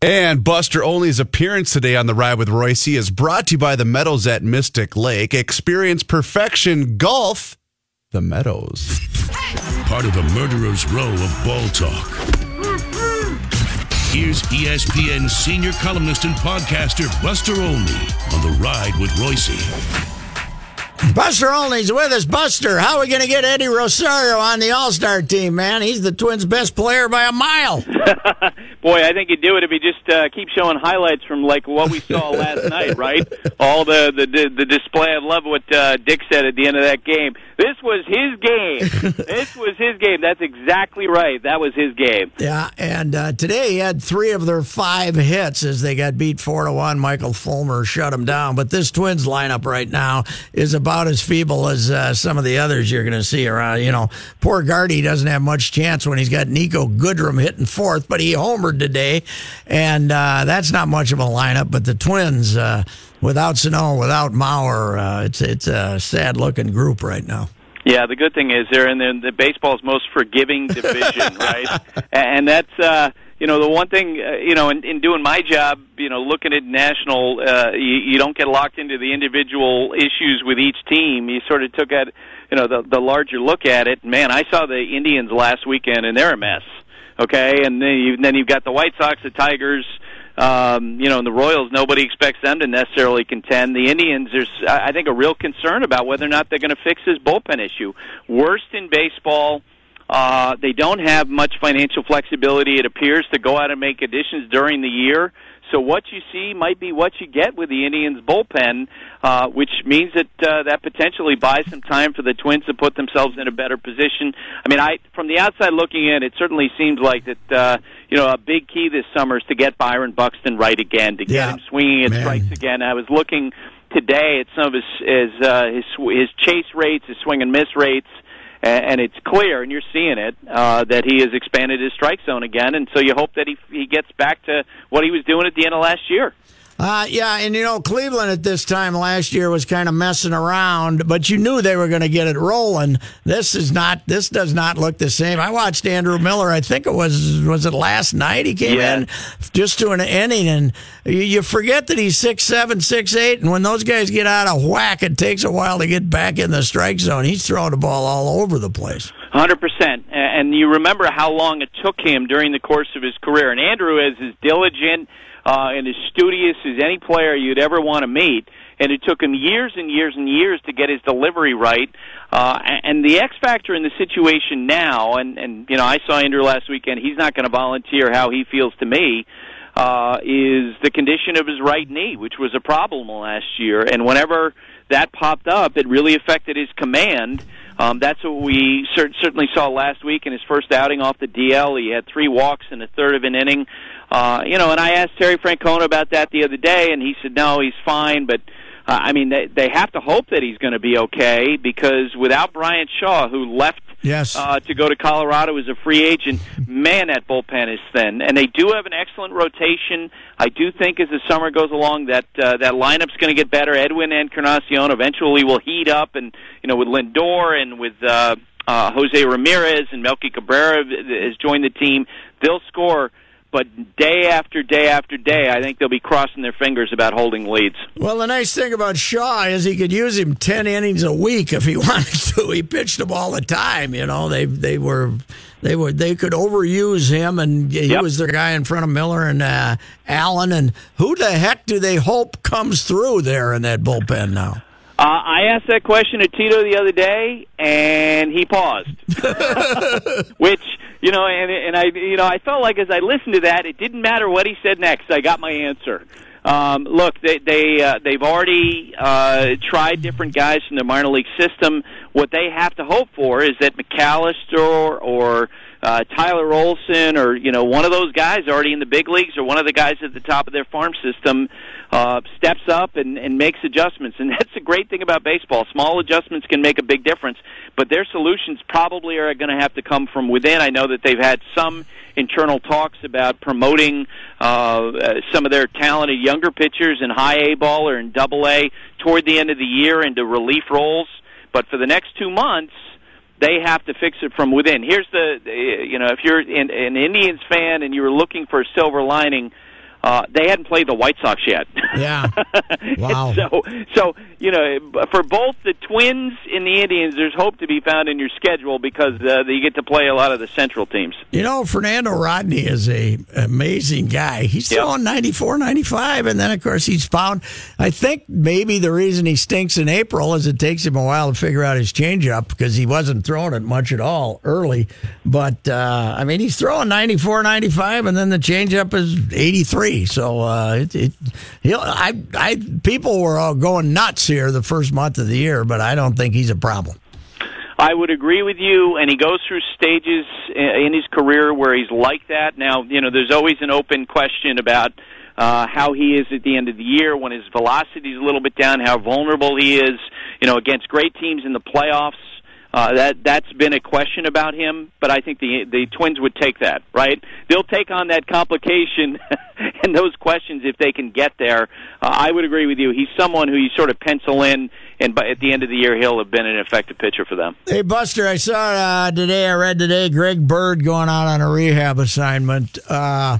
And Buster Olney's appearance today on the Ride with Reusse is brought to you by the Meadows at Mystic Lake. Experience perfection golf, the Meadows. Part of the murderer's row of ball talk. Here's ESPN senior columnist and podcaster Buster Olney on the Ride with Reusse. Buster Olney's with us. Buster, how are we going to get Eddie Rosario on the All Star team, man? He's the Twins' best player by a mile. Boy, I think he'd do it if he just uh, keep showing highlights from like what we saw last night, right? All the the the display. I love what uh, Dick said at the end of that game. This was his game. this was his game. That's exactly right. That was his game. Yeah, and uh, today he had three of their five hits as they got beat four to one. Michael Fulmer shut him down. But this Twins lineup right now is about as feeble as uh, some of the others you're going to see around. You know, poor Gardy doesn't have much chance when he's got Niko Goodrum hitting fourth, but he homered today, and uh, that's not much of a lineup. But the Twins. Uh, without Sano, without Mauer, uh, it's it's a sad looking group right now. Yeah, the good thing is they're in the, the baseball's most forgiving division, right? And that's uh, you know the one thing uh, you know in, in doing my job, you know, looking at national, uh, you, you don't get locked into the individual issues with each team. You sort of took at you know the the larger look at it. Man, I saw the Indians last weekend, and they're a mess. Okay, and then you then you've got the White Sox, the Tigers um, you know, in the Royals, nobody expects them to necessarily contend. The Indians, there's, I think, a real concern about whether or not they're going to fix this bullpen issue. Worst in baseball. Uh, they don't have much financial flexibility, it appears, to go out and make additions during the year. So what you see might be what you get with the Indians bullpen, uh, which means that uh, that potentially buys some time for the Twins to put themselves in a better position. I mean, I from the outside looking in, it certainly seems like that. Uh, you know, a big key this summer is to get Byron Buxton right again, to get Yeah. him swinging at Man. strikes again. I was looking today at some of his his uh, his, his chase rates, his swing and miss rates and, and it's clear, and you're seeing it, uh, that he has expanded his strike zone again, and so you hope that he he gets back to what he was doing at the end of last year. Uh, yeah, and you know, Cleveland at this time last year was kind of messing around, but you knew they were going to get it rolling. This is not. This does not look the same. I watched Andrew Miller. I think it was was it last night. He came Yeah. in just to an inning, and you, you forget that he's six seven, six eight, and when those guys get out of whack, it takes a while to get back in the strike zone. He's throwing the ball all over the place. Hundred percent, and you remember how long it took him during the course of his career. And Andrew is as diligent uh, and as studious as any player you'd ever want to meet. And it took him years and years and years to get his delivery right. Uh, and the X factor in the situation now, and and you know, I saw Andrew last weekend. He's not going to volunteer how he feels to me. Uh, is the condition of his right knee, which was a problem last year, and whenever that popped up, it really affected his command. Um, that's what we cer- certainly saw last week in his first outing off the DL. He had three walks in a third of an inning. Uh, you know, and I asked Terry Francona about that the other day, and he said no, he's fine. But uh, I mean, they, they have to hope that he's going to be okay because without Bryan Shaw, who left Yes. uh, to go to Colorado as a free agent. Man, that bullpen is thin, and they do have an excellent rotation. I do think as the summer goes along that uh, that lineup's going to get better. Edwin and Encarnacion eventually will heat up, and you know with Lindor and with uh, uh, Jose Ramirez and Melky Cabrera has joined the team. They'll score. But day after day after day, I think they'll be crossing their fingers about holding leads. Well, the nice thing about Shaw is he could use him ten innings a week if he wanted to. He pitched them all the time. You know, they they were they were they could overuse him, and he Yep. was their guy in front of Miller and uh, Allen. And who the heck do they hope comes through there in that bullpen now? Uh, I asked that question to Tito the other day, and he paused. Which you know, and and I you know I felt like as I listened to that, it didn't matter what he said next. I got my answer. Um, look, they they uh, they've already uh, tried different guys from the minor league system. What they have to hope for is that McAllister or, or uh, Tyler Olson or you know one of those guys already in the big leagues or one of the guys at the top of their farm system uh, steps up and, and makes adjustments. And that's the great thing about baseball. Small adjustments can make a big difference, but their solutions probably are going to have to come from within. I know that they've had some internal talks about promoting uh, uh, some of their talented younger pitchers in high A ball or in double A toward the end of the year into relief roles. But for the next two months, they have to fix it from within. Here's the, you know, if you're an, an Indians fan and you're looking for a silver lining, they hadn't played the White Sox yet. Yeah. Wow. so, so you know, for both the Twins and the Indians, there's hope to be found in your schedule because uh, you get to play a lot of the Central teams. You know, Fernando Rodney is a amazing guy. He's Yep. throwing 94, 95, and then of course he's found. I think maybe the reason he stinks in April is it takes him a while to figure out his changeup because he wasn't throwing it much at all early. But uh, I mean, he's throwing 94, 95, and then the changeup is 83. So uh, it, it I, I, people were all going nuts here the first month of the year, but I don't think he's a problem. I would agree with you, and he goes through stages in his career where he's like that. Now, you know, there's always an open question about uh, how he is at the end of the year when his velocity is a little bit down, how vulnerable he is, you know, against great teams in the playoffs. Uh, that that's been a question about him, but I think the the Twins would take that right. They'll take on that complication and those questions if they can get there. Uh, I would agree with you. He's someone who you sort of pencil in, and by, at the end of the year, he'll have been an effective pitcher for them. Hey, Buster, I saw uh, today, I read today, Greg Bird going out on a rehab assignment. Uh,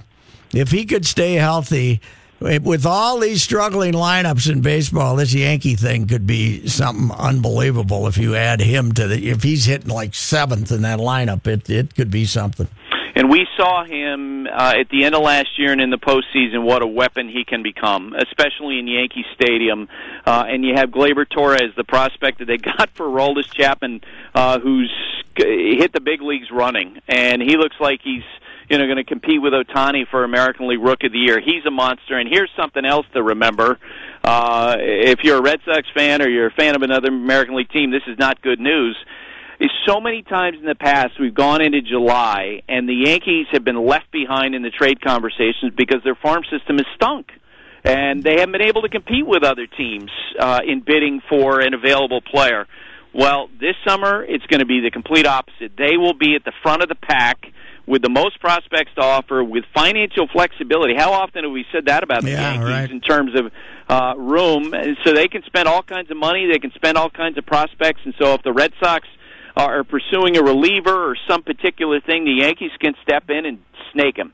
if he could stay healthy, with all these struggling lineups in baseball, this Yankee thing could be something unbelievable if you add him to the. If he's hitting like seventh in that lineup, it, it could be something. And we saw him uh, at the end of last year and in the postseason. What a weapon he can become, especially in Yankee Stadium. Uh, and you have Gleyber Torres, the prospect that they got for Aroldis Chapman, uh, who's hit the big leagues running, and he looks like he's you know going to compete with Ohtani for American League Rook of the Year. He's a monster. And here's something else to remember: uh, if you're a Red Sox fan or you're a fan of another American League team, this is not good news is so many times in the past we've gone into July and the Yankees have been left behind in the trade conversations because their farm system is stunk. And they haven't been able to compete with other teams uh, in bidding for an available player. Well, this summer it's going to be the complete opposite. They will be at the front of the pack with the most prospects to offer, with financial flexibility. How often have we said that about the Yeah, Yankees right. in terms of uh, room? And So they can spend all kinds of money, they can spend all kinds of prospects, and so if the Red Sox are pursuing a reliever or some particular thing, the Yankees can step in and snake him.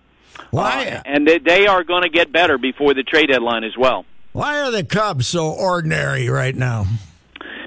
Why? Uh, and they, they are going to get better before the trade deadline as well Why are the Cubs so ordinary right now?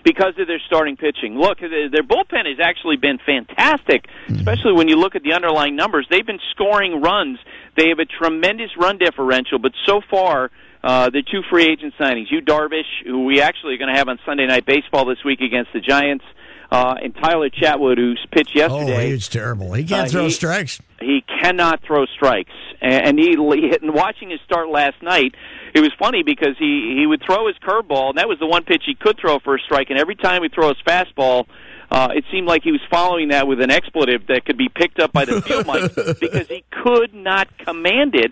Because of their starting pitching. Look, their their bullpen has actually been fantastic, especially when you look at the underlying numbers. They've been scoring runs. They have a tremendous run differential, but so far, uh, the two free agent signings, Yu Darvish, who we actually are going to have on Sunday Night Baseball this week against the Giants, uh, and Tyler Chatwood, who's pitched yesterday. Oh, yesterday. he's terrible. He can't Uh, throw he- strikes. he cannot throw strikes. And he, and watching his start last night, it was funny because he he would throw his curveball, and that was the one pitch he could throw for a strike. And every time he throw his fastball, uh, it seemed like he was following that with an expletive that could be picked up by the field mic because he could not command it.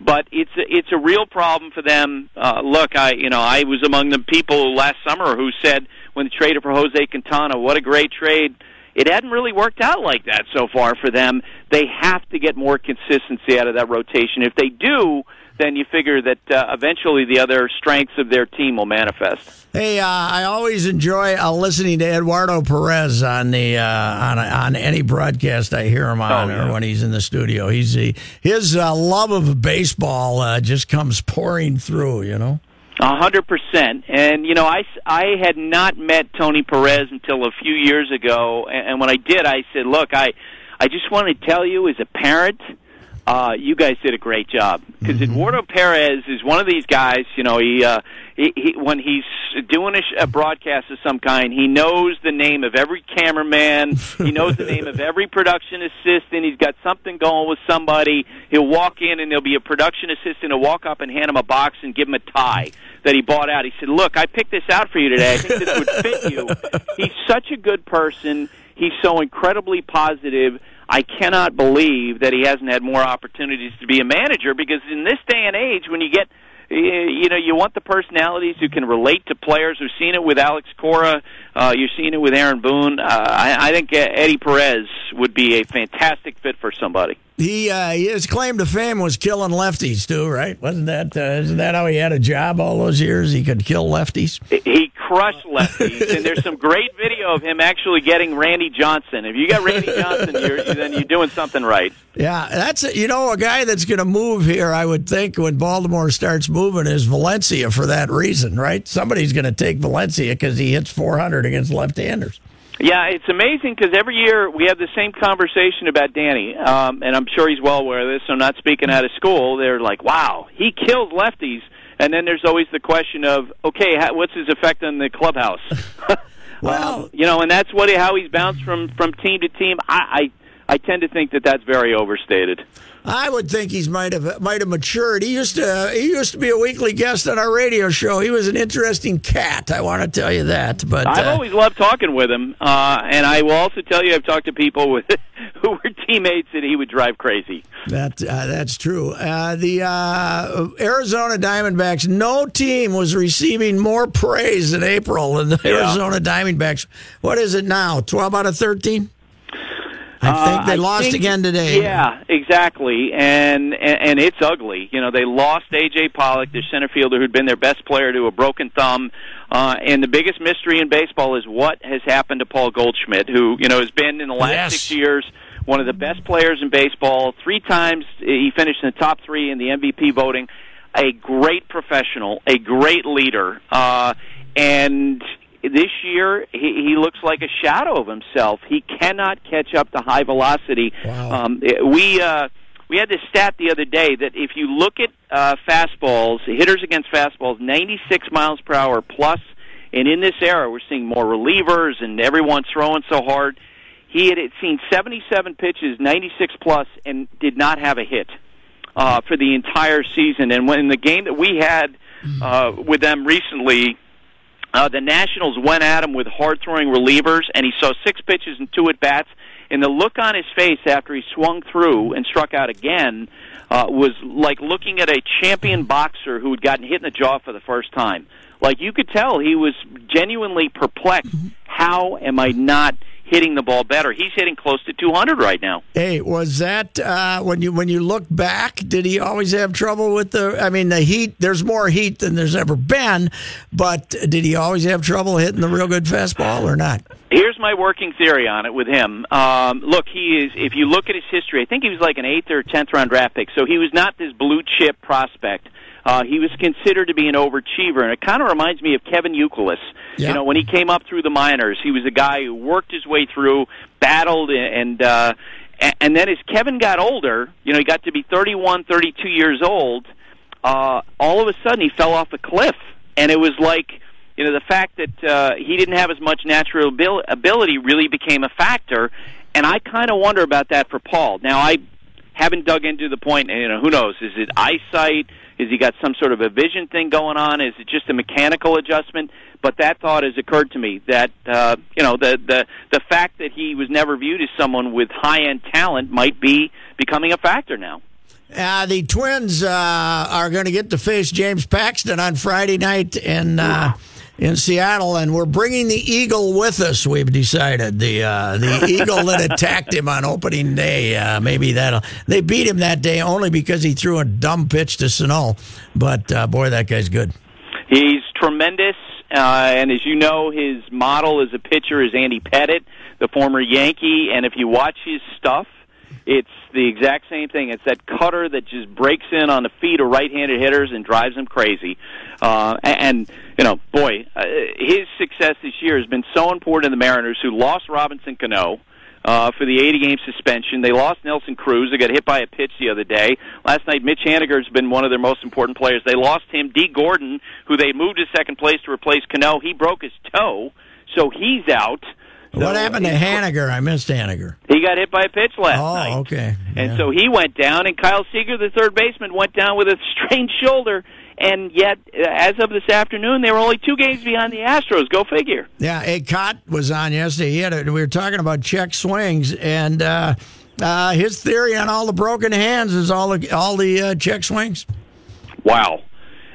But it's a, it's a real problem for them. Uh, look, I you know I was among the people last summer who said when they traded for Jose Quintana, what a great trade it hadn't really worked out like that so far for them. They have to get more consistency out of that rotation. If they do, then you figure that uh, eventually the other strengths of their team will manifest. Hey, uh, I always enjoy uh, listening to Eduardo Perez on the uh, on on any broadcast I hear him on, Oh, yeah. or when he's in the studio. He's he, his uh, love of baseball uh, just comes pouring through. You know. A hundred percent. And you know, I I had not met Tony Perez until a few years ago, and, and when I did, I said, "Look, I I just want to tell you, as a parent, uh, you guys did a great job because Eduardo Perez is one of these guys. You know, he, uh, he, he when he's doing a, a broadcast of some kind, he knows the name of every cameraman. he knows the name of every production assistant. He's got something going with somebody. He'll walk in and there'll be a production assistant. He'll walk up and hand him a box and give him a tie that he bought out. He said, "Look, I picked this out for you today. I think this would fit you." He's such a good person. He's so incredibly positive. I cannot believe that he hasn't had more opportunities to be a manager because in this day and age, when you get you know, you want the personalities who can relate to players. We've seen it with Alex Cora. Uh, you've seen it with Aaron Boone. Uh, I, I think Eddie Perez would be a fantastic fit for somebody. He uh, his claim to fame was killing lefties too, right? Wasn't that uh, isn't that how he had a job all those years? He could kill lefties. He crushed lefties, and there's some great video of him actually getting Randy Johnson. If you got Randy Johnson, you're, then you're doing something right. Yeah, that's a, you know a guy that's going to move here. I would think when Baltimore starts moving is Valencia for that reason, right? Somebody's going to take Valencia because he hits 400 against left-handers. Yeah, it's amazing because every year we have the same conversation about Danny, um, and I'm sure he's well aware of this. So, not speaking out of school, they're like, "Wow, he kills lefties," and then there's always the question of, "Okay, how, what's his effect on the clubhouse?" Well- um, you know, and that's what how he's bounced from from team to team. I, I I tend to think that that's very overstated. I would think he's might have might have matured. He used to he used to be a weekly guest on our radio show. He was an interesting cat. I want to tell you that. But I've uh, always loved talking with him, uh, and I will also tell you I've talked to people with who were teammates that he would drive crazy. That uh, that's true. Uh, the uh, Arizona Diamondbacks. No team was receiving more praise in April than the Yeah. Arizona Diamondbacks. What is it now? Twelve out of thirteen. I think Uh, they I lost think- again today. Yeah, exactly, and, and and it's ugly. You know, they lost AJ Pollock, their center fielder, who'd been their best player, to a broken thumb. Uh, and the biggest mystery in baseball is what has happened to Paul Goldschmidt, who you know has been in the last Yes. six years one of the best players in baseball. Three times he finished in the top three in the MVP voting. A great professional, a great leader, uh, and this year he, he looks like a shadow of himself. He cannot catch up to high velocity. Wow. Um, we uh, we had this stat the other day that if you look at uh, fastballs, hitters against fastballs, 96 miles per hour plus, and in this era we're seeing more relievers and everyone's throwing so hard. He had seen 77 pitches, 96 plus, and did not have a hit uh, for the entire season. And when the game that we had uh, with them recently, uh, the Nationals went at him with hard throwing relievers, and he saw six pitches and two at bats. And the look on his face after he swung through and struck out again uh, was like looking at a champion boxer who had gotten hit in the jaw for the first time. Like you could tell he was genuinely perplexed. How am I not hitting the ball better? He's hitting close to 200 right now. Hey, was that uh, when you when you look back? Did he always have trouble with the? I mean, the heat. There's more heat than there's ever been, but did he always have trouble hitting the real good fastball or not? Here's my working theory on it with him. Um, look, he is. If you look at his history, I think he was like an eighth or tenth round draft pick, so he was not this blue chip prospect. Uh, he was considered to be an overachiever, and it kind of reminds me of Kevin Youkilis. Yeah. You know, when he came up through the minors, he was a guy who worked his way through, battled, and uh, and then as Kevin got older, you know, he got to be 31, 32 years old. Uh, all of a sudden, he fell off a cliff, and it was like you know the fact that uh, he didn't have as much natural abil- ability really became a factor, and I kind of wonder about that for Paul. Now I haven't dug into the point. You know, who knows? Is it eyesight? Is he got some sort of a vision thing going on? Is it just a mechanical adjustment? But that thought has occurred to me that uh, you know the the the fact that he was never viewed as someone with high end talent might be becoming a factor now. Uh, the Twins uh, are going to get to face James Paxton on Friday night, and uh, in Seattle, and we're bringing the eagle with us. We've decided the uh, the eagle that attacked him on opening day. Uh, maybe that'll they beat him that day only because he threw a dumb pitch to Sano. But uh, boy, that guy's good. He's tremendous, uh, and as you know, his model as a pitcher is Andy Pettitte, the former Yankee. And if you watch his stuff, it's the exact same thing. It's that cutter that just breaks in on the feet of right-handed hitters and drives them crazy. Uh, and you know, boy, uh, his success this year has been so important to the Mariners, who lost Robinson Cano uh, for the 80 game suspension. They lost Nelson Cruz. They got hit by a pitch the other day. Last night, Mitch Haniger has been one of their most important players. They lost him. Dee Gordon, who they moved to second place to replace Cano, he broke his toe, so he's out. What So, happened to he's- Haniger? I missed Haniger. He got hit by a pitch last Oh, night. okay. And so he went down, and Kyle Seager, the third baseman, went down with a strained shoulder. And yet, uh, as of this afternoon, they were only two games behind the Astros. Go figure. Yeah, a Cott was on yesterday. He had a, we were talking about check swings, and uh, uh, his theory on all the broken hands is all the all the uh, check swings. Wow.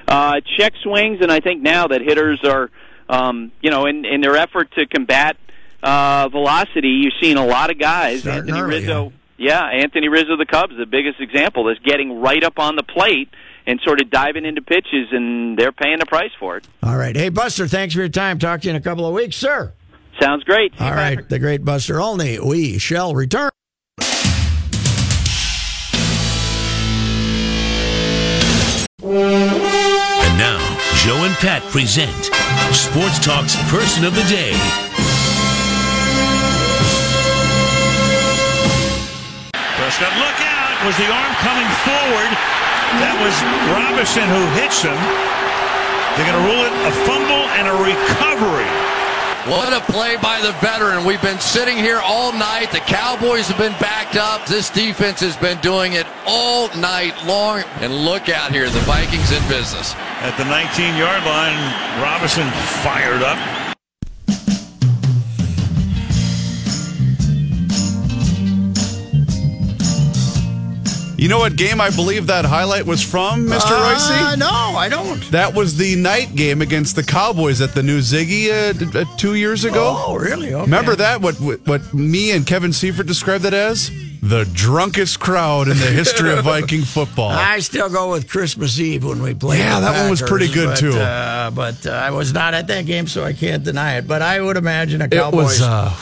Uh, check swings, and I think now that hitters are, um, you know, in, in their effort to combat uh, velocity, you've seen a lot of guys. Starting Anthony early, Rizzo, yeah, Anthony Rizzo, the Cubs, the biggest example, is getting right up on the plate and sort of diving into pitches, and they're paying the price for it. All right, hey Buster, thanks for your time. Talk to you in a couple of weeks, sir. Sounds great. See All right, Patrick. the great Buster Olney. We shall return. And now, Joe and Pat present Sports Talk's Person of the Day. Was the arm coming forward? That was Robison who hits him. They're going to rule it a fumble and a recovery. What a play by the veteran. We've been sitting here all night. The Cowboys have been backed up. This defense has been doing it all night long. And look out here, the Vikings in business. At the 19 yard line, Robinson fired up. You know what game I believe that highlight was from, Mr. Uh, Reusse? no, I don't. That was the night game against the Cowboys at the new Ziggy uh, d- uh, two years ago. Oh, really? Okay. Remember that? What, what what me and Kevin Seifert described it as? The drunkest crowd in the history of Viking football. I still go with Christmas Eve when we played. Yeah, that one was pretty good, but, too. Uh, but uh, I was not at that game, so I can't deny it. But I would imagine a it Cowboys. was. Uh,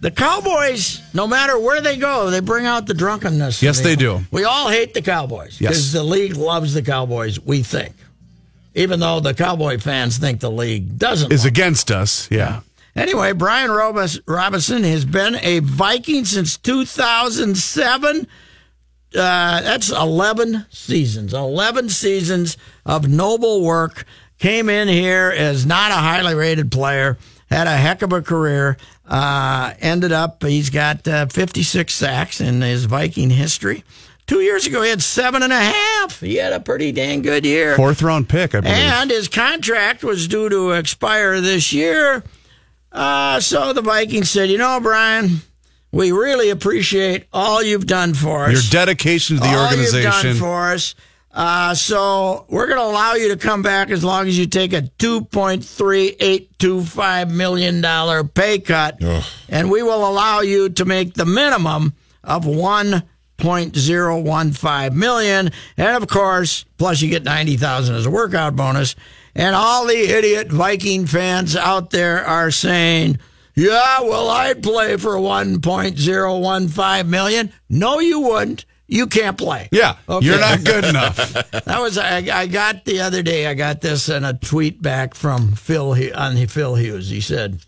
the Cowboys, no matter where they go, they bring out the drunkenness. Yes, they do. We all hate the Cowboys Yes. because the league loves the Cowboys. We think, even though the Cowboy fans think the league doesn't. is against us. Yeah. Anyway, Brian Robison has been a Viking since 2007. Uh, that's 11 seasons. 11 seasons of noble work. Came in here as not a highly rated player. Had a heck of a career. Uh, ended up, he's got uh, 56 sacks in his Viking history. Two years ago, he had seven and a half. He had a pretty dang good year. Fourth round pick, I believe. And his contract was due to expire this year. Uh, so the Vikings said, you know, Brian, we really appreciate all you've done for us. Your dedication to the all organization. you've done for us. Uh, so we're going to allow you to come back as long as you take a two point three eight two five million dollar pay cut, and we will allow you to make the minimum of one point zero one five million, and of course, plus you get ninety thousand as a workout bonus. And all the idiot Viking fans out there are saying, "Yeah, well, I'd play for one point zero one five million. No, you wouldn't. You can't play. yeah, Okay. you're not good enough. That was I, I got the other day. I got this in a tweet back from Phil on Phil Hughes. He said,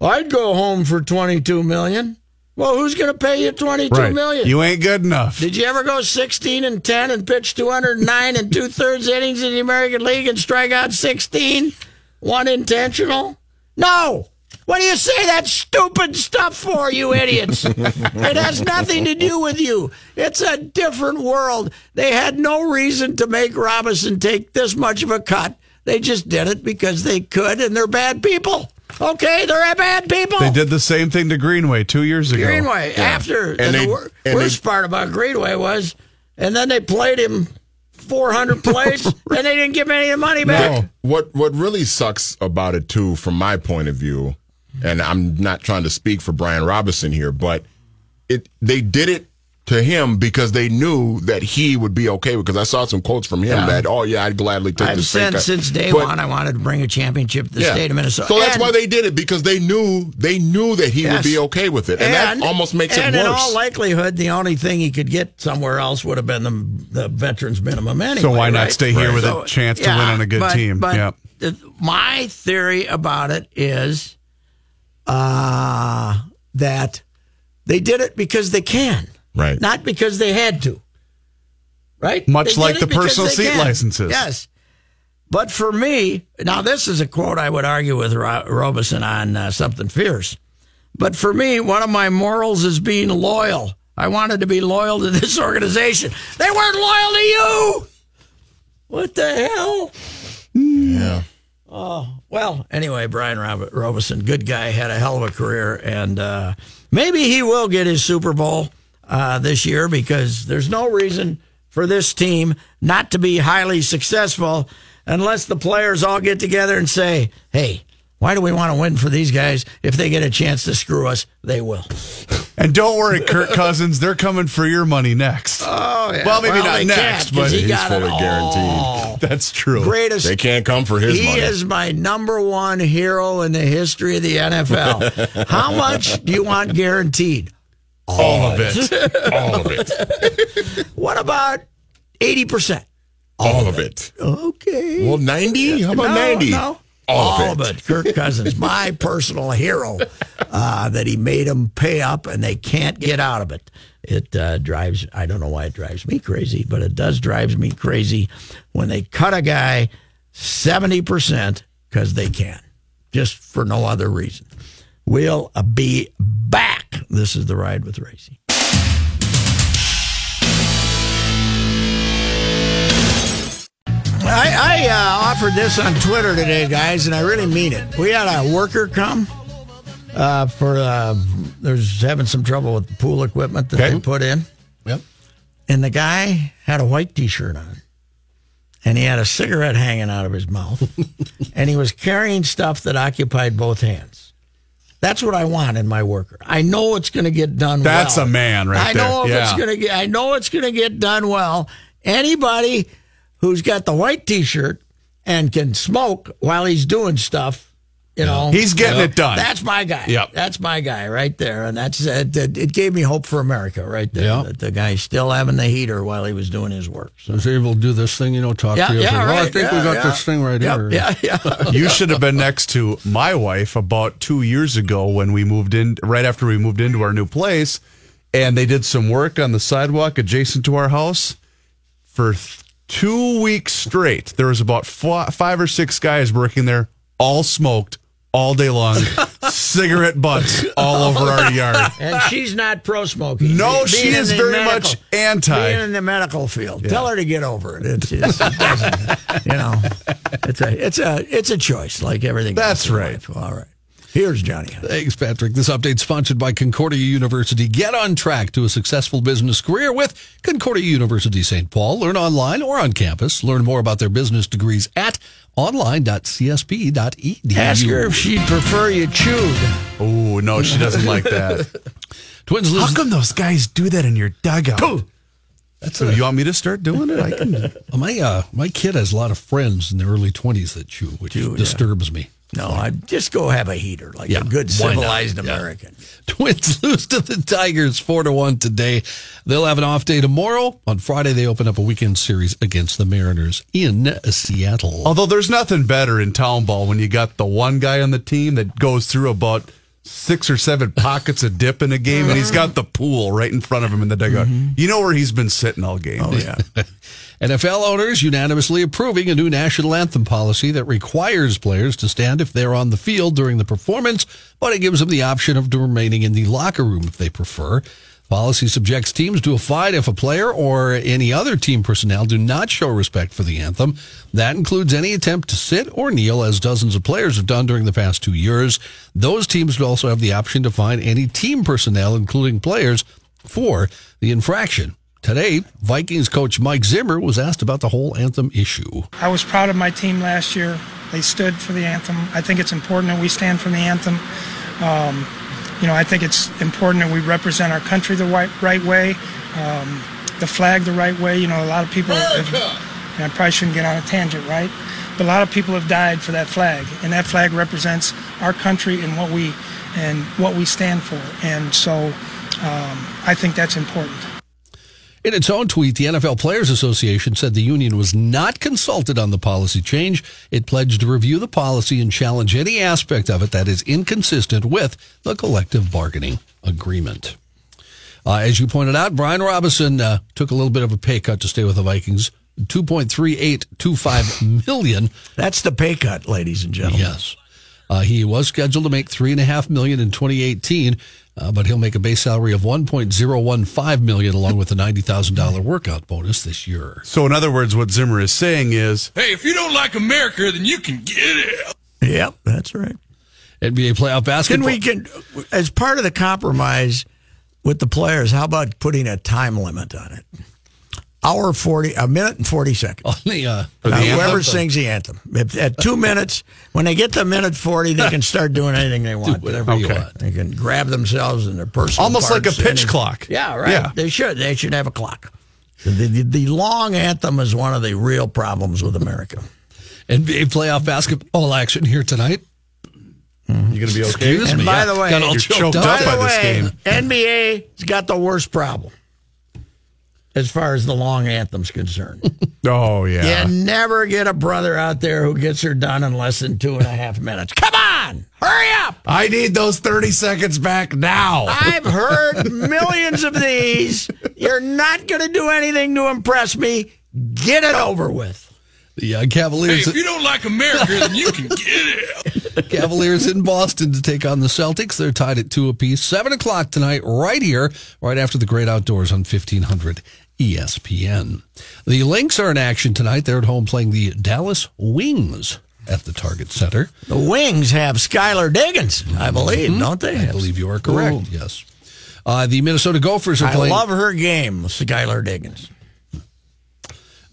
"I'd go home for twenty two million. Well, who's going to pay you twenty two right. million? You ain't good enough. Did you ever go sixteen and ten and pitch two hundred nine and two thirds innings in the American League and strike out sixteen, one intentional? No. What do you say that stupid stuff for, you idiots? it has nothing to do with you. It's a different world. They had no reason to make Robison take this much of a cut. They just did it because they could, and they're bad people. Okay, they're bad people. They did the same thing to Greenway two years ago. Greenway after, and, they- the wor- and worst part about Greenway was, and then they played him 400 plays, and they didn't give any of the money back. No, what what really sucks about it too, from my point of view, and I'm not trying to speak for Brian Robison here, but it they did it to him because they knew that he would be okay because I saw some quotes from him Yeah. that oh yeah I'd gladly take I've this pay said cut. since day But- one I wanted to bring a championship to the yeah. state of Minnesota. So that's And- why they did it because they knew they knew that he would be okay with it, and, that almost makes and it in worse. all likelihood, the only thing he could get somewhere else would have been the, the veterans minimum anyway. So why not right? stay here with So, a chance to yeah, win on a good but- team? But Yep. the- my theory about it is uh, that they did it because they can, right? not because they had to. Right? Much They like the personal seat can. licenses. Yes. But for me, now this is a quote I would argue with Ro- Robison on uh, something fierce. But for me, one of my morals is being loyal. I wanted to be loyal to this organization. They weren't loyal to you. What the hell? Yeah. Oh, well, anyway, Brian Rob- Robison, good guy, had a hell of a career, and uh, maybe he will get his Super Bowl uh, this year because there's no reason for this team not to be highly successful unless the players all get together and say, hey, why do we want to win for these guys? If they get a chance to screw us, they will. And don't worry, Kirk Cousins, they're coming for your money next. Oh, yeah. Well, maybe not next, but he he's fully guaranteed. all. That's true. Greatest They can't come for his he money. is my number one hero in the history of the NFL. How much do you want guaranteed? All of it. all of it. What about 80%? All of it. Okay. Well, 90? How about no, 90? No. All of it. Kirk Cousins, my personal hero, uh, that he made them pay up and they can't get out of it. It uh, drives, I don't know why it drives me crazy, but it does drives me crazy when they cut a guy 70% because they can, just for no other reason. We'll uh, be back. This is the ride with Reusse. I, I uh, offered this on Twitter today, guys, and I really mean it. We had a worker come uh, for uh, there's having some trouble with the pool equipment that Okay. they put in, Yep. and the guy had a white T-shirt on, and he had a cigarette hanging out of his mouth, and he was carrying stuff that occupied both hands. That's what I want in my worker. I know it's going to get done. That's well. a man right I know there. if it's going to get. I know it's going to get done well. Anybody who's got the white T-shirt and can smoke while he's doing stuff, you know, He's getting it done. That's my guy. Yep. That's my guy right there, and that's uh, it. It it gave me hope for America right there. Yeah. That the guy's still having the heater while he was doing his work. So. was able to do this thing, you know, talk Yeah, to you. yeah, well, oh, I right, think we got yeah. this thing right Yep, here. yeah, yeah. You should have been next to my wife about two years ago when we moved in, right after we moved into our new place, and they did some work on the sidewalk adjacent to our house for two weeks straight. There was about f- five or six guys working there, all smoked all day long, cigarette butts all over our yard. And she's not pro smoking. No, she is the very medical- much anti. Being in the medical field, tell her to get over it. It's, it's, it doesn't, you know, it's a it's a it's a choice, like everything. That's else in right. life. All right. Here's Johnny. Thanks, Patrick. This update sponsored by Concordia University. Get on track to a successful business career with Concordia University St. Paul. Learn online or on campus. Learn more about their business degrees at online.csp.edu. Ask her if she'd prefer you chewed. Oh no, she doesn't like that. Twins How lose. come those guys do that in your dugout? so you want me to start doing it? I can. my uh, my kid has a lot of friends in their early twenties that chew, which Chew, yeah. disturbs me. No, I just go have a heater like Yeah, a good why not? civilized Yeah. American. Twins lose to the Tigers four to one today. They'll have an off day tomorrow. On Friday, they open up a weekend series against the Mariners in Seattle. Although there's nothing better in town ball when you got the one guy on the team that goes through about six or seven pockets of dip in a game, and he's got the pool right in front of him in the dugout. Mm-hmm. You know where he's been sitting all game. Oh yeah. NFL owners unanimously approving a new national anthem policy that requires players to stand if they're on the field during the performance, but it gives them the option of remaining in the locker room if they prefer. Policy subjects teams to a fine if a player or any other team personnel do not show respect for the anthem. That includes any attempt to sit or kneel, as dozens of players have done during the past two years. Those teams would also have the option to fine any team personnel, including players, for the infraction. Today, Vikings coach Mike Zimmer was asked about the whole anthem issue. I was proud of my team last year. They stood for the anthem. I think it's important that we stand for the anthem. Um, you know, I think it's important that we represent our country the right, right way, um, the flag the right way. You know, a lot of people. Have, and I probably shouldn't get on a tangent, right? But a lot of people have died for that flag, and that flag represents our country and what we and what we stand for. And so, um, I think that's important. In its own tweet, the NFL Players Association said the union was not consulted on the policy change. It pledged to review the policy and challenge any aspect of it that is inconsistent with the collective bargaining agreement. Uh, as you pointed out, Brian Robison uh, took a little bit of a pay cut to stay with the Vikings. 2.3825 million. That's the pay cut, ladies and gentlemen. Yes. Uh, he was scheduled to make three and a half million in 2018, uh, but he'll make a base salary of 1.015 million along with a $90,000 workout bonus this year. So, in other words, what Zimmer is saying is, Hey, if you don't like America, then you can get it. Yep, that's right. NBA playoff Can basketball. we can as part of the compromise with the players? How about putting a time limit on it? Hour forty, a minute and forty seconds. on the, uh, Uh, anthem? whoever sings the anthem. If, at two minutes, when they get to minute 40, they can start doing anything they want. whatever you want. They can grab themselves and their personal Almost like a pitch clock. Yeah, right. Yeah. They should. They should have a clock. The, the, the long anthem is one of the real problems with America. NBA playoff basketball action here tonight. You're going to be okay? Excuse And me. by yeah. the way, Got all You're choked choked up. up By by this way, game. NBA's got the worst problem as far as the long anthem's concerned. Oh, yeah. You never get a brother out there who gets her done in less than two and a half minutes. Come on, hurry up! I need those 30 seconds back now. I've heard millions of these. You're not going to do anything to impress me. Get it over with. The uh, Hey, Cavaliers, if you don't like America, then you can get it. Cavaliers in Boston to take on the Celtics. They're tied at two apiece. Seven o'clock tonight, right here, right after the Great Outdoors on fifteen hundred ESPN. The Lynx are in action tonight. They're at home playing the Dallas Wings at the Target Center. The Wings have Skylar Diggins, I believe, don't they? I believe you are correct. Yes. Uh, the Minnesota Gophers are I playing. love her game, Skylar Diggins.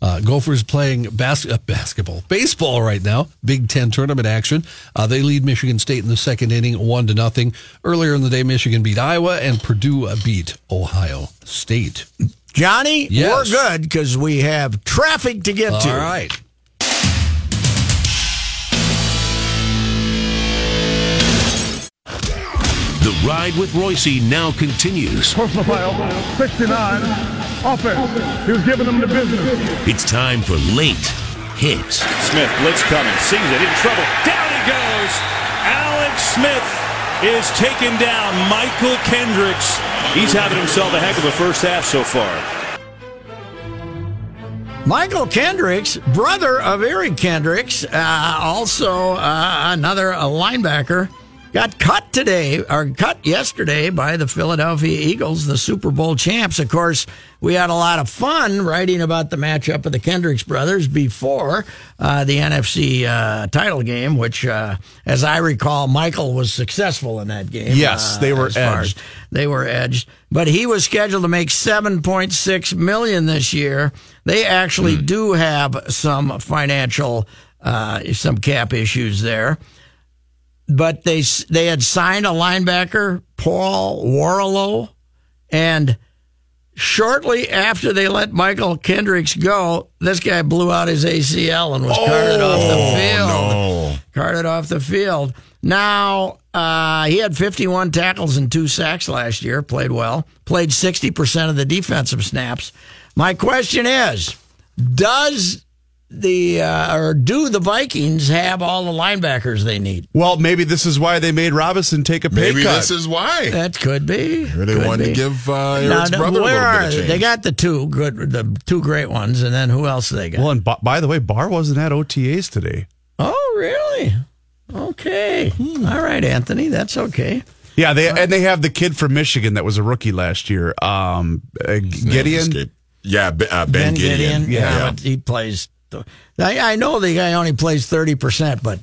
Uh, Gophers playing bas- uh, basketball, baseball right now. Big Ten tournament action. Uh, they lead Michigan State in the second inning, one to nothing. Earlier in the day, Michigan beat Iowa, and Purdue uh, beat Ohio State. Johnny, Yes. we're good because we have traffic to get to. All right. The ride with Reusse now continues. Personal foul, 69, offense. He was giving them the business. It's time for late hits. Smith, blitz coming, sees it, in trouble. Down he goes. Alex Smith is taken down. Mychal Kendricks. He's having himself a heck of a first half so far. Mychal Kendricks, brother of Eric Kendricks, uh, also uh, another uh, linebacker, got cut today or cut yesterday by the Philadelphia Eagles, the Super Bowl champs. Of course, we had a lot of fun writing about the matchup of the Kendricks brothers before uh, the NFC uh, title game, which, uh, as I recall, Mychal was successful in that game. Yes, they were edged. they were edged, but he was scheduled to make 7.6 million this year. They actually do have some financial, uh, some cap issues there. But they they had signed a linebacker, Paul Worrilow, and shortly after they let Mychal Kendricks go, this guy blew out his ACL and was carted off the field No. carted off the field. Now, uh, he had 51 tackles and two sacks last year, played well, played 60% of the defensive snaps. My question is Does the, uh, or do the Vikings have all the linebackers they need? Well, maybe this is why they made Robinson take a pay Maybe cut. this is why. That could be. Or they Could wanted be. to give uh, Now, Eric's brother a where little are bit of they? change. They got the two good, the two great ones, and then who else they got? well, and by, by the way, Barr wasn't at OTAs today. oh, really? Okay. All right, Anthony. That's okay. Yeah, they and they have the kid from Michigan that was a rookie last year, um, uh, Gedeon. Yeah, Ben, uh, ben, Gedeon. Yeah, but he plays. I, I know the guy only plays thirty percent, but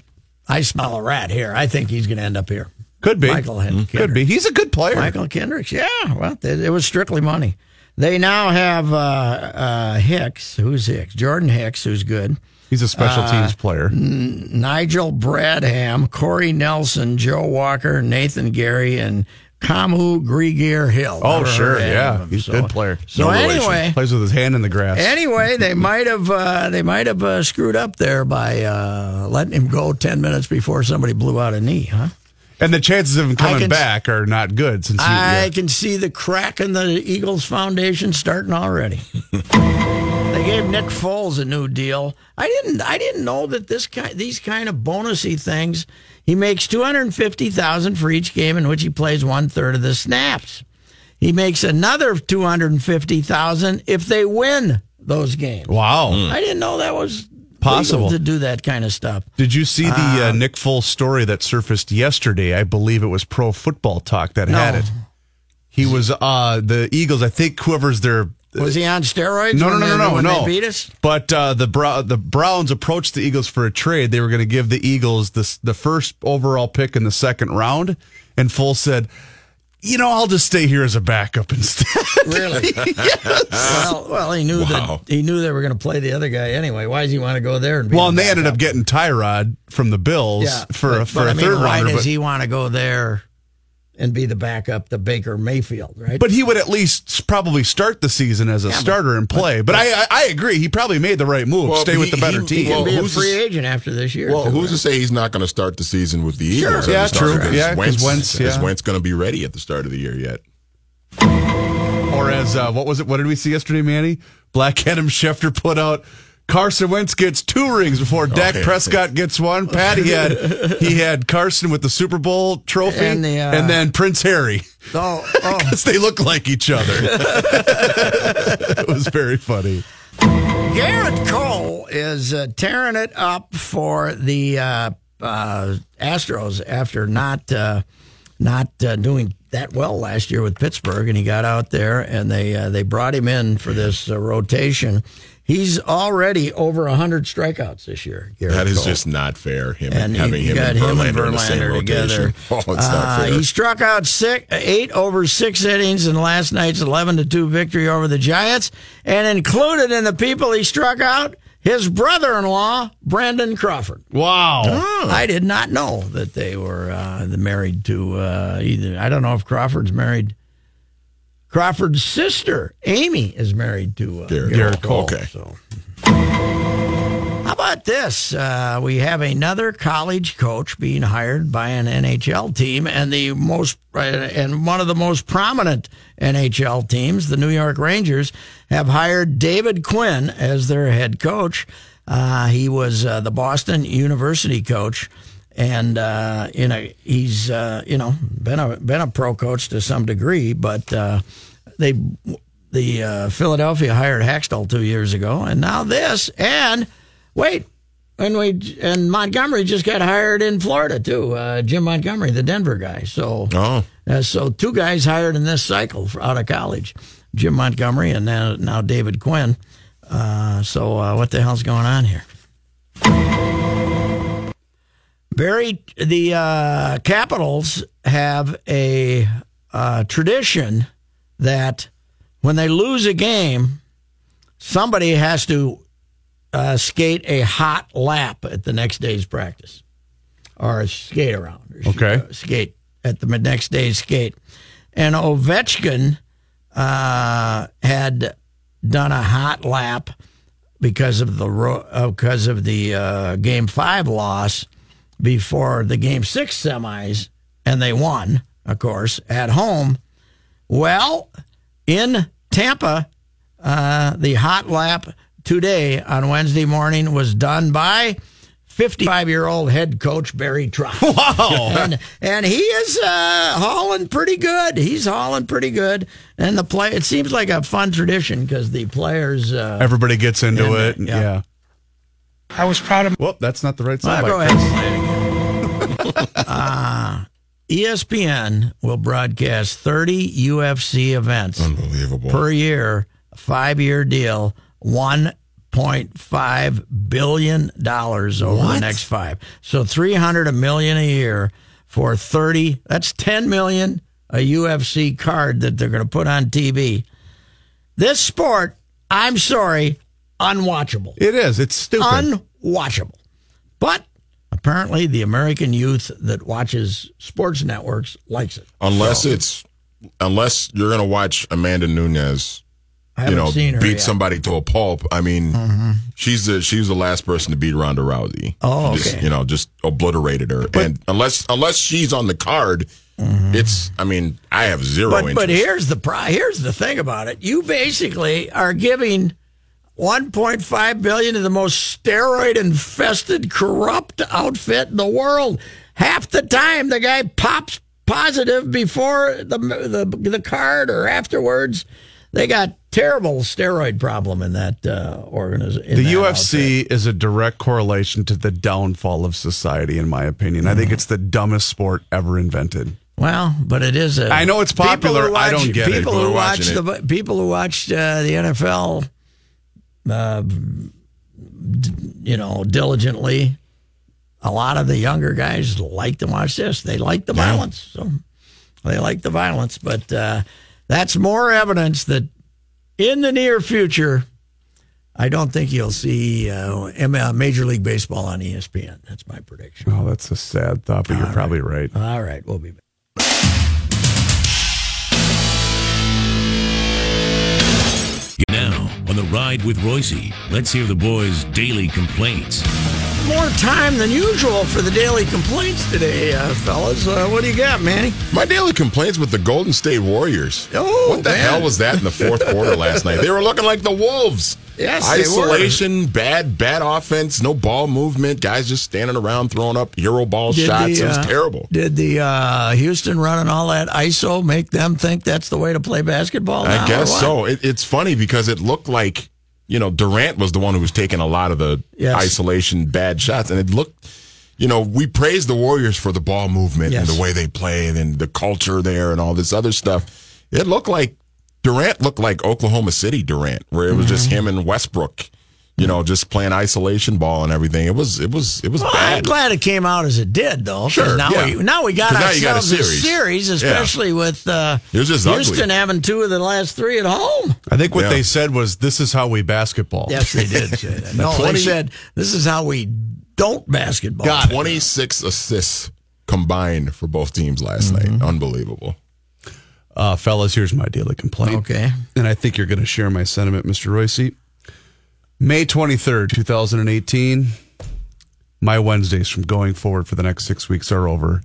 I smell a rat here. I think he's going to end up here. Could be. Michael Hen- Could be. He's a good player. Mychal Kendricks. Yeah, well, it, it was strictly money. They now have uh, uh, Hicks. Who's Hicks? Jordan Hicks, who's good. He's a special Uh, teams player. N- Nigel Bradham, Corey Nelson, Joe Walker, Nathan Gerry, and Kamu Grugier-Hill. Oh, sure, yeah, he's a So- good player. So No anyway, plays with his hand in the grass. Anyway, they might have uh, they might have uh, screwed up there by uh, letting him go ten minutes before somebody blew out a knee, huh? and the chances of him coming can- back are not good since he, I yeah. can see the crack in the Eagles foundation starting already. they gave Nick Foles a new deal. I didn't I didn't know that this kind these kind of bonusy things. He makes two hundred and fifty thousand for each game in which he plays one third of the snaps. He makes another two hundred and fifty thousand if they win those games. Wow. I didn't know that was Possible. legal to do that kind of stuff. Did you see the uh, Nick Foles story that surfaced yesterday? I believe it was Pro Football Talk that had it. He was uh the Eagles. I think whoever's their Was he on steroids? no no no no no. They beat us. But uh, the the Browns approached the Eagles for a trade. They were going to give the Eagles the the first overall pick in the second round, and Foles said, "You know, I'll just stay here as a backup instead." Really? Well, well, he knew Wow. that he knew they were going to play the other guy anyway. Why does he want to go there? And be well, and they ended up getting Tyrod from the Bills yeah, for but, a, for but a I mean, third why rounder. does he want to go there and be the backup to Baker Mayfield? Right? but he would at least probably start the season as a but- starter and play. But, I, I I agree. He probably made the right move. Well, Stay with the better he- team. he can well, be a who's to free agent after this year. Well, too, who's to say he's not going to start the season with the Eagles? Sure. as Yeah, a starter? true. Is Yeah, 'cause Wentz, Wentz, is. Wentz going to be ready at the start of the year yet? Or as uh, what was it? What did we see yesterday, Manny? Black Adam Schefter put out. Carson Wentz gets two rings before Dak yeah. Prescott gets one. Patty he had he had Carson with the Super Bowl trophy, And the, uh, and then Prince Harry Oh, oh. they look like each other. it was very funny. Gerrit Cole is uh, tearing it up for the uh, uh, Astros after not uh, not uh, doing that well last year with Pittsburgh, and he got out there and they uh, they brought him in for this uh, rotation. He's already over hundred strikeouts this year. Gerrit That is Cole. just not fair. Him and having him got and him Verlander, and in the same Verlander rotation. together. Oh, it's not Uh, fair. he struck out six, eight over six innings in last night's eleven to two victory over the Giants, and included in the people he struck out his brother-in-law Brandon Crawford. Wow. I did not know that they were uh, married to uh, either. I don't know if Crawford's married. Crawford's sister Amy is married to uh, Gerrit Gerrit Cole. Cole. Okay. So. How about this? Uh, we have another college coach being hired by an NHL team, and the most uh, and one of the most prominent NHL teams, the New York Rangers, have hired David Quinn as their head coach. Uh, he was uh, the Boston University coach, and uh, you know he's uh, you know been a been a pro coach to some degree, but uh, they the uh, Philadelphia hired Hextall two years ago, and now this. And wait, and we and Montgomery just got hired in Florida too. Uh, Jim Montgomery, the Denver guy. So, Oh. uh, so two guys hired in this cycle out of college, Jim Montgomery and now now David Quinn. Uh, so uh, what the hell's going on here? Barry, the uh, Capitals have a uh, tradition that when they lose a game, somebody has to uh, skate a hot lap at the next day's practice or skate around. Or Okay. skate at the next day's skate. And Ovechkin uh, had done a hot lap because of the ro- uh, because of the uh, game five loss before the game six semis, and they won, of course, at home. Well, in Tampa, uh, the hot lap today on Wednesday morning was done by 55 year old head coach Barry Trotz. Wow. and, and he is uh, hauling pretty good. He's hauling pretty good. And the play, it seems like a fun tradition because the players. Uh, Everybody gets into And, it. yeah. Yeah. I was proud of Well, that's not the right Ah, side. go ahead. and play it again. uh, ESPN will broadcast 30 UFC events Unbelievable. per year, five year deal, $1.5 billion over the next five. So 300 a million a year for 30. That's 10 million a UFC card that they're going to put on TV. this sport, I'm sorry, unwatchable. It is. It's stupid. Unwatchable. But apparently, the American youth that watches sports networks likes it. Unless So, it's unless you're gonna watch Amanda Nunes, you know, seen her beat yet. somebody to a pulp. I mean, mm-hmm. she's the she's the last person to beat Ronda Rousey. Oh, Just, okay. you know, just obliterated her. and unless unless she's on the card, mm-hmm. it's. I mean, I have zero but interest. but here's the pri- here's the thing about it. You basically are giving 1.5 billion to the most steroid infested corrupt outfit in the world. Half the time the guy pops positive before the the, the card or afterwards. They got terrible steroid problem in that uh, organization. The UFC is a direct correlation to the downfall of society, in my opinion. I think it's the dumbest sport ever invented. Well, but it is. A, I know it's popular. who I don't get it. people People who watch watching the people who watched uh, the NFL, uh, d- you know, diligently. A lot of the younger guys like to watch this. They like the violence, so they like the violence. But uh, that's more evidence that in the near future, I don't think you'll see uh, Major League Baseball on ESPN. That's my prediction. Oh, that's a sad thought, but you're probably right. All right, we'll be back. On the ride with Reusse, let's hear the boys' daily complaints. More time than usual for the daily complaints today, uh, fellas. Uh, what do you got, Manny? My daily complaints with the Golden State Warriors. Oh, what the man. hell was that in the fourth quarter last night? They were looking like the Wolves. Yes. Isolation, bad, bad offense, no ball movement, guys just standing around throwing up hero ball Did shots. the, it was uh, terrible. Did the uh, Houston running all that ISO make them think that's the way to play basketball? I guess so. It, it's funny because it looked like you know Durant was the one who was taking a lot of the Yes. isolation bad shots, and it looked. You know, we praise the Warriors for the ball movement Yes. and the way they play and the culture there and all this other stuff. It looked like Durant looked like Oklahoma City Durant, where it was just Mm-hmm. him and Westbrook, you know, just playing isolation ball and everything. It was it was it was Well, I'm bad. glad it came out as it did, though. 'cause Sure, Now yeah. we now we got 'Cause now you got a ourselves a series. series, Yeah. especially with uh, It was just ugly. Houston having two of the last three at home. I think what Yeah. they said was, "This is how we basketball." Yes, they did say that. No, they 20 said this is how we don't basketball. Got it. 26 assists combined for both teams last Mm-hmm. night. Unbelievable. Uh, fellas, here's my daily complaint. Okay. And I think you're going to share my sentiment, Mr. Reusse. May 23rd, 2018. My Wednesdays from going forward for the next six weeks are over.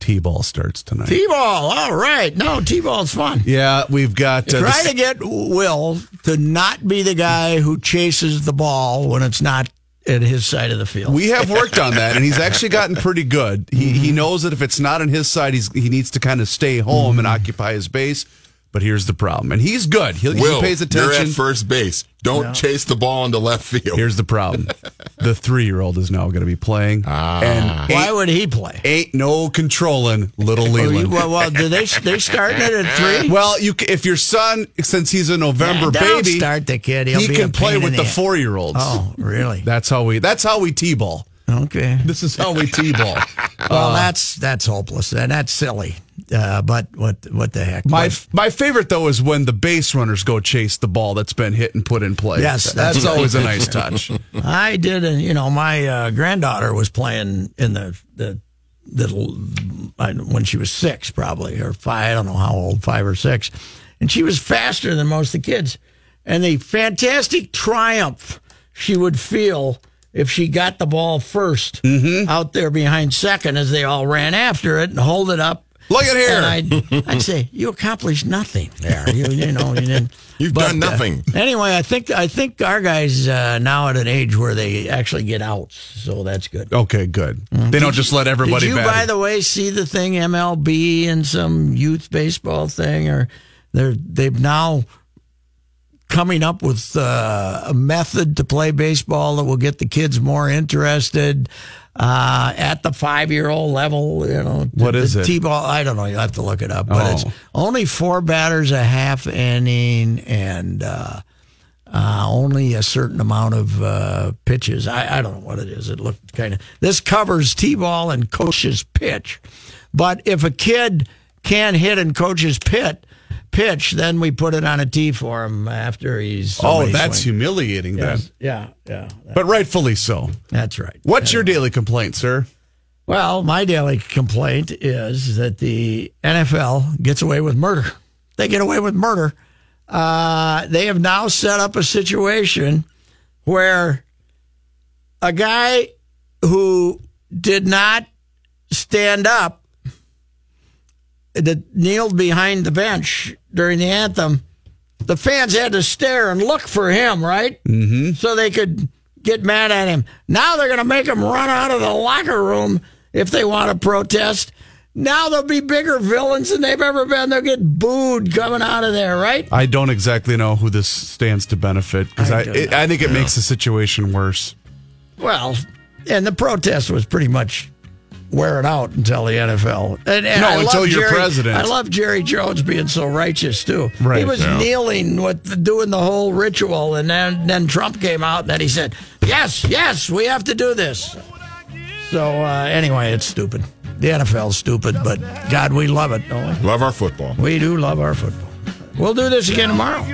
T ball starts tonight. T-ball, all right. No, T-ball's fun. yeah, we've got. Uh, Try the- to get Will to not be the guy who chases the ball when it's not at his side of the field. we have worked on that, and he's actually gotten pretty good. He he mm-hmm. knows that if it's not on his side, he's he needs to kind of stay home and mm-hmm. occupy his base. But here's the problem, and he's good. He, he Will, pays you're attention. at first base. Don't chase the ball into left field. Here's the problem: the three-year-old is now going to be playing, Ah. and Why would he play? ain't no controlling little Oh, Leland. well, well, do they they starting it at three? Well, you if your son, since he's a November Yeah, baby, start the kid. He'll he be can play with the the- four-year-olds. Oh, really? That's how we. That's how we t-ball. Okay. This is how we t-ball. Well, that's that's hopeless and that's silly. Uh, but what what the heck? My But- my favorite though is when the base runners go chase the ball that's been hit and put in play. Yes, that's, that's- always a nice touch. I did, and you know, my uh, granddaughter was playing in the the little I, when she was six, probably or five. I don't know how old, five or six, and she was faster than most of the kids. And the fantastic triumph she would feel if she got the ball 1st Mm-hmm. out there behind second as they all ran after it and hold it up. Look at here. I'd, I'd say, you accomplished nothing there. You, you know, you didn't. You've But, done uh, nothing. anyway, I think I think our guys uh, now at an age where they actually get outs, so that's good. Okay, good. They don't just let everybody. Did you, by it. the way, see the thing MLB and some youth baseball thing, or they're they've now coming up with uh, a method to play baseball that will get the kids more interested uh, at the five year old level. You know, What the, is the it? T-ball. I don't know. You'll have to look it up. But Oh. it's only four batters a half inning and. Uh, uh, only a certain amount of uh, pitches. I, I don't know what it is. It looked kind of. This covers t-ball and coach's pitch, but if a kid can't hit and coach's pit, pitch, then we put it on a tee for him after he's. so oh, that's swings. humiliating then. Yes. Yeah, yeah. But rightfully so. That's right. What's your daily complaint, sir? Well, my daily complaint is that the NFL gets away with murder. They get away with murder. Uh, they have now set up a situation where a guy who did not stand up, that kneeled behind the bench during the anthem, the fans had to stare and look for him, right? Mm-hmm. So they could get mad at him. Now they're going to make him run out of the locker room if they want to protest. Now they'll be bigger villains than they've ever been. They'll get booed coming out of there, right? I don't exactly know who this stands to benefit because I I, it, I think it makes the situation worse. Well, and the protest was pretty much wearing out until the NFL. And, and No, I until love you're Jerry, president. I love Jerry Jones being so righteous too. Right, he was yeah. kneeling with the, doing the whole ritual, and then then Trump came out and then he said, "Yes, yes, we have to do this." So uh, anyway, it's stupid. The NFL's stupid, but God, we love it, don't we? Love our football. We do love our football. We'll do this again tomorrow.